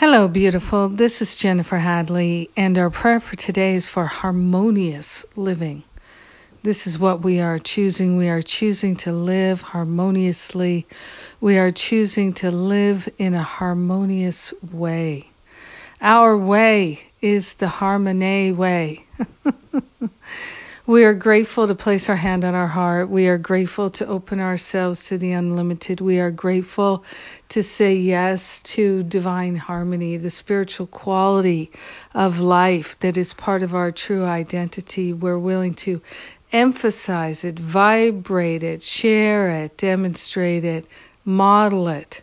Hello, beautiful. This is Jennifer Hadley, and our prayer for today is for harmonious living. This is what we are choosing. We are choosing to live harmoniously. We are choosing to live in a harmonious way. Our way is the harmony way. We are grateful to place our hand on our heart. We are grateful to open ourselves to the unlimited. We are grateful to say yes to divine harmony, the spiritual quality of life that is part of our true identity. We're willing to emphasize it, vibrate it, share it, demonstrate it, model it.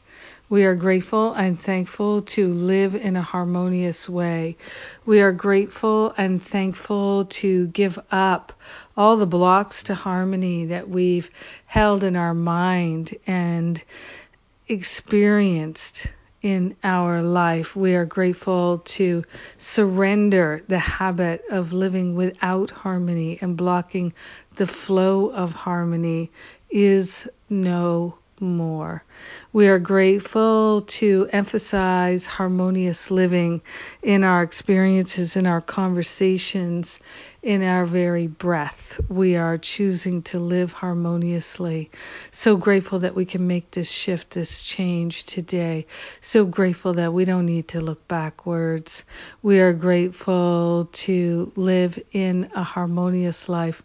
We are grateful and thankful to live in a harmonious way. We are grateful and thankful to give up all the blocks to harmony that we've held in our mind and experienced in our life. We are grateful to surrender the habit of living without harmony and blocking the flow of harmony is no more. We are grateful to emphasize harmonious living in our experiences, in our conversations, in our very breath. We are choosing to live harmoniously. So grateful that we can make this shift, this change today. So grateful that we don't need to look backwards. We are grateful to live in a harmonious life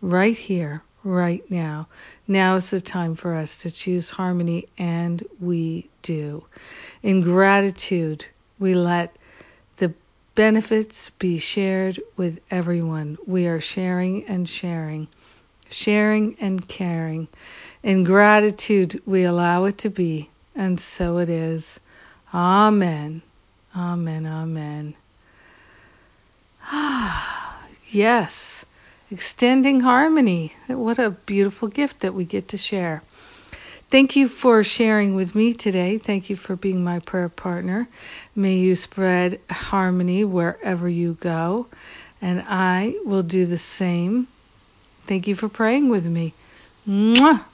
right here, right now. Now is the time for us to choose harmony, and we do. In gratitude, we let the benefits be shared with everyone. We are sharing and sharing, sharing and caring. In gratitude, we allow it to be, and so it is. Amen. Amen. Amen. Ah, yes extending harmony. What a beautiful gift that we get to share. Thank you for sharing with me today. Thank you for being my prayer partner. May you spread harmony wherever you go, and I will do the same. Thank you for praying with me. Mwah!